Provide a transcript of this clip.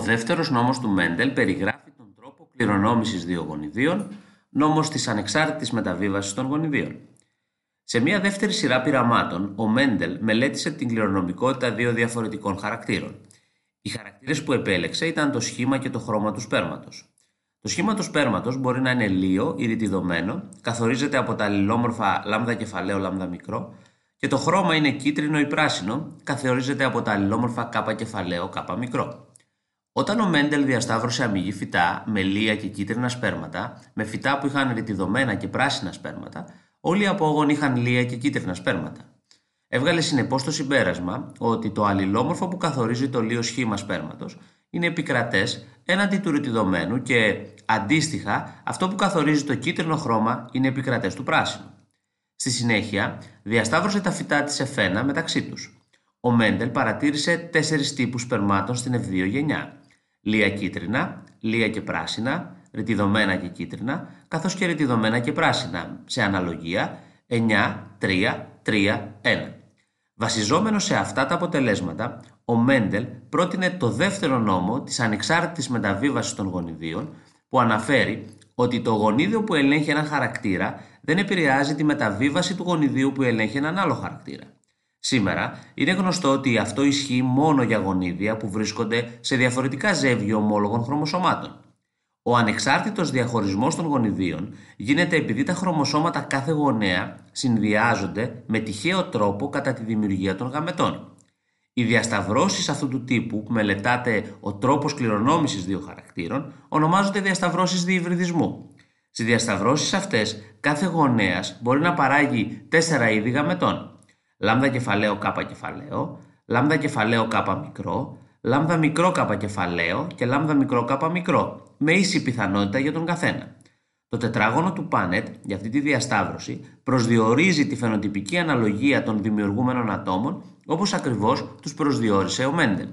δεύτερος νόμος του Μέντελ περιγράφει τον τρόπο κληρονόμησης δύο γονιδίων, νόμος της ανεξάρτητης μεταβίβασης των γονιδίων. Σε μια δεύτερη σειρά πειραμάτων, ο Μέντελ μελέτησε την κληρονομικότητα δύο διαφορετικών χαρακτήρων. Οι χαρακτήρες που επέλεξε ήταν το σχήμα και το χρώμα του σπέρματος. Το σχήμα του σπέρματος μπορεί να είναι λίο ή ρητιδωμένο, καθορίζεται από τα αλληλόμορφα λάμδα κεφαλαίο λάμδα μικρό και το χρώμα είναι κίτρινο ή πράσινο, καθορίζεται από τα αλληλόμορφα κάπα κεφαλαίο κάπα μικρό. Όταν ο Μέντελ διασταύρωσε αμυγή φυτά με λία και κίτρινα σπέρματα, με φυτά που είχαν ρητιδωμένα και πράσινα σπέρματα, όλοι οι απόγονοι είχαν λία και κίτρινα σπέρματα. Έβγαλε συνεπώς το συμπέρασμα ότι το αλληλόμορφο που καθορίζει το λίο σχήμα σπέρματος είναι επικρατές έναντι του ρητιδωμένου και αντίστοιχα αυτό που καθορίζει το κίτρινο χρώμα είναι επικρατές του πράσινου. Στη συνέχεια, διασταύρωσε τα φυτά της εφένα μεταξύ τους. Ο Μέντελ παρατήρησε τέσσερις τύπους σπερμάτων στην F2 γενιά. Λία κίτρινα, λία και πράσινα, ρητιδωμένα και κίτρινα, καθώς και ρητιδωμένα και πράσινα, σε αναλογία 9, 3, 3, 1. Βασιζόμενο σε αυτά τα αποτελέσματα, ο Μέντελ πρότεινε το δεύτερο νόμο της ανεξάρτητης μεταβίβασης των γονιδίων που αναφέρει ότι το γονίδιο που ελέγχει έναν χαρακτήρα δεν επηρεάζει τη μεταβίβαση του γονιδίου που ελέγχει έναν άλλο χαρακτήρα. Σήμερα είναι γνωστό ότι αυτό ισχύει μόνο για γονίδια που βρίσκονται σε διαφορετικά ζεύγια ομόλογων χρωμοσωμάτων. Ο ανεξάρτητος διαχωρισμός των γονιδίων γίνεται επειδή τα χρωμοσώματα κάθε γονέα συνδυάζονται με τυχαίο τρόπο κατά τη δημιουργία των γαμετών. Οι διασταυρώσεις αυτού του τύπου που μελετάται ο τρόπος κληρονόμησης δύο χαρακτήρων ονομάζονται διασταυρώσεις διυβριδισμού. Στις διασταυρώσεις αυτές κάθε γονέας μπορεί να παράγει τέσσερα είδη γαμετών. Λάμδα κεφαλαίο κάπα κεφαλαίο, λάμδα κεφαλαίο κάπα μικρό, λάμδα μικρό κάπα κεφαλαίο και λάμδα μικρό κάπα μικρό, με ίση πιθανότητα για τον καθένα. Το τετράγωνο του Πάνετ για αυτή τη διασταύρωση προσδιορίζει τη φαινοτυπική αναλογία των δημιουργούμενων ατόμων όπως ακριβώς τους προσδιορίσε ο Μέντελ.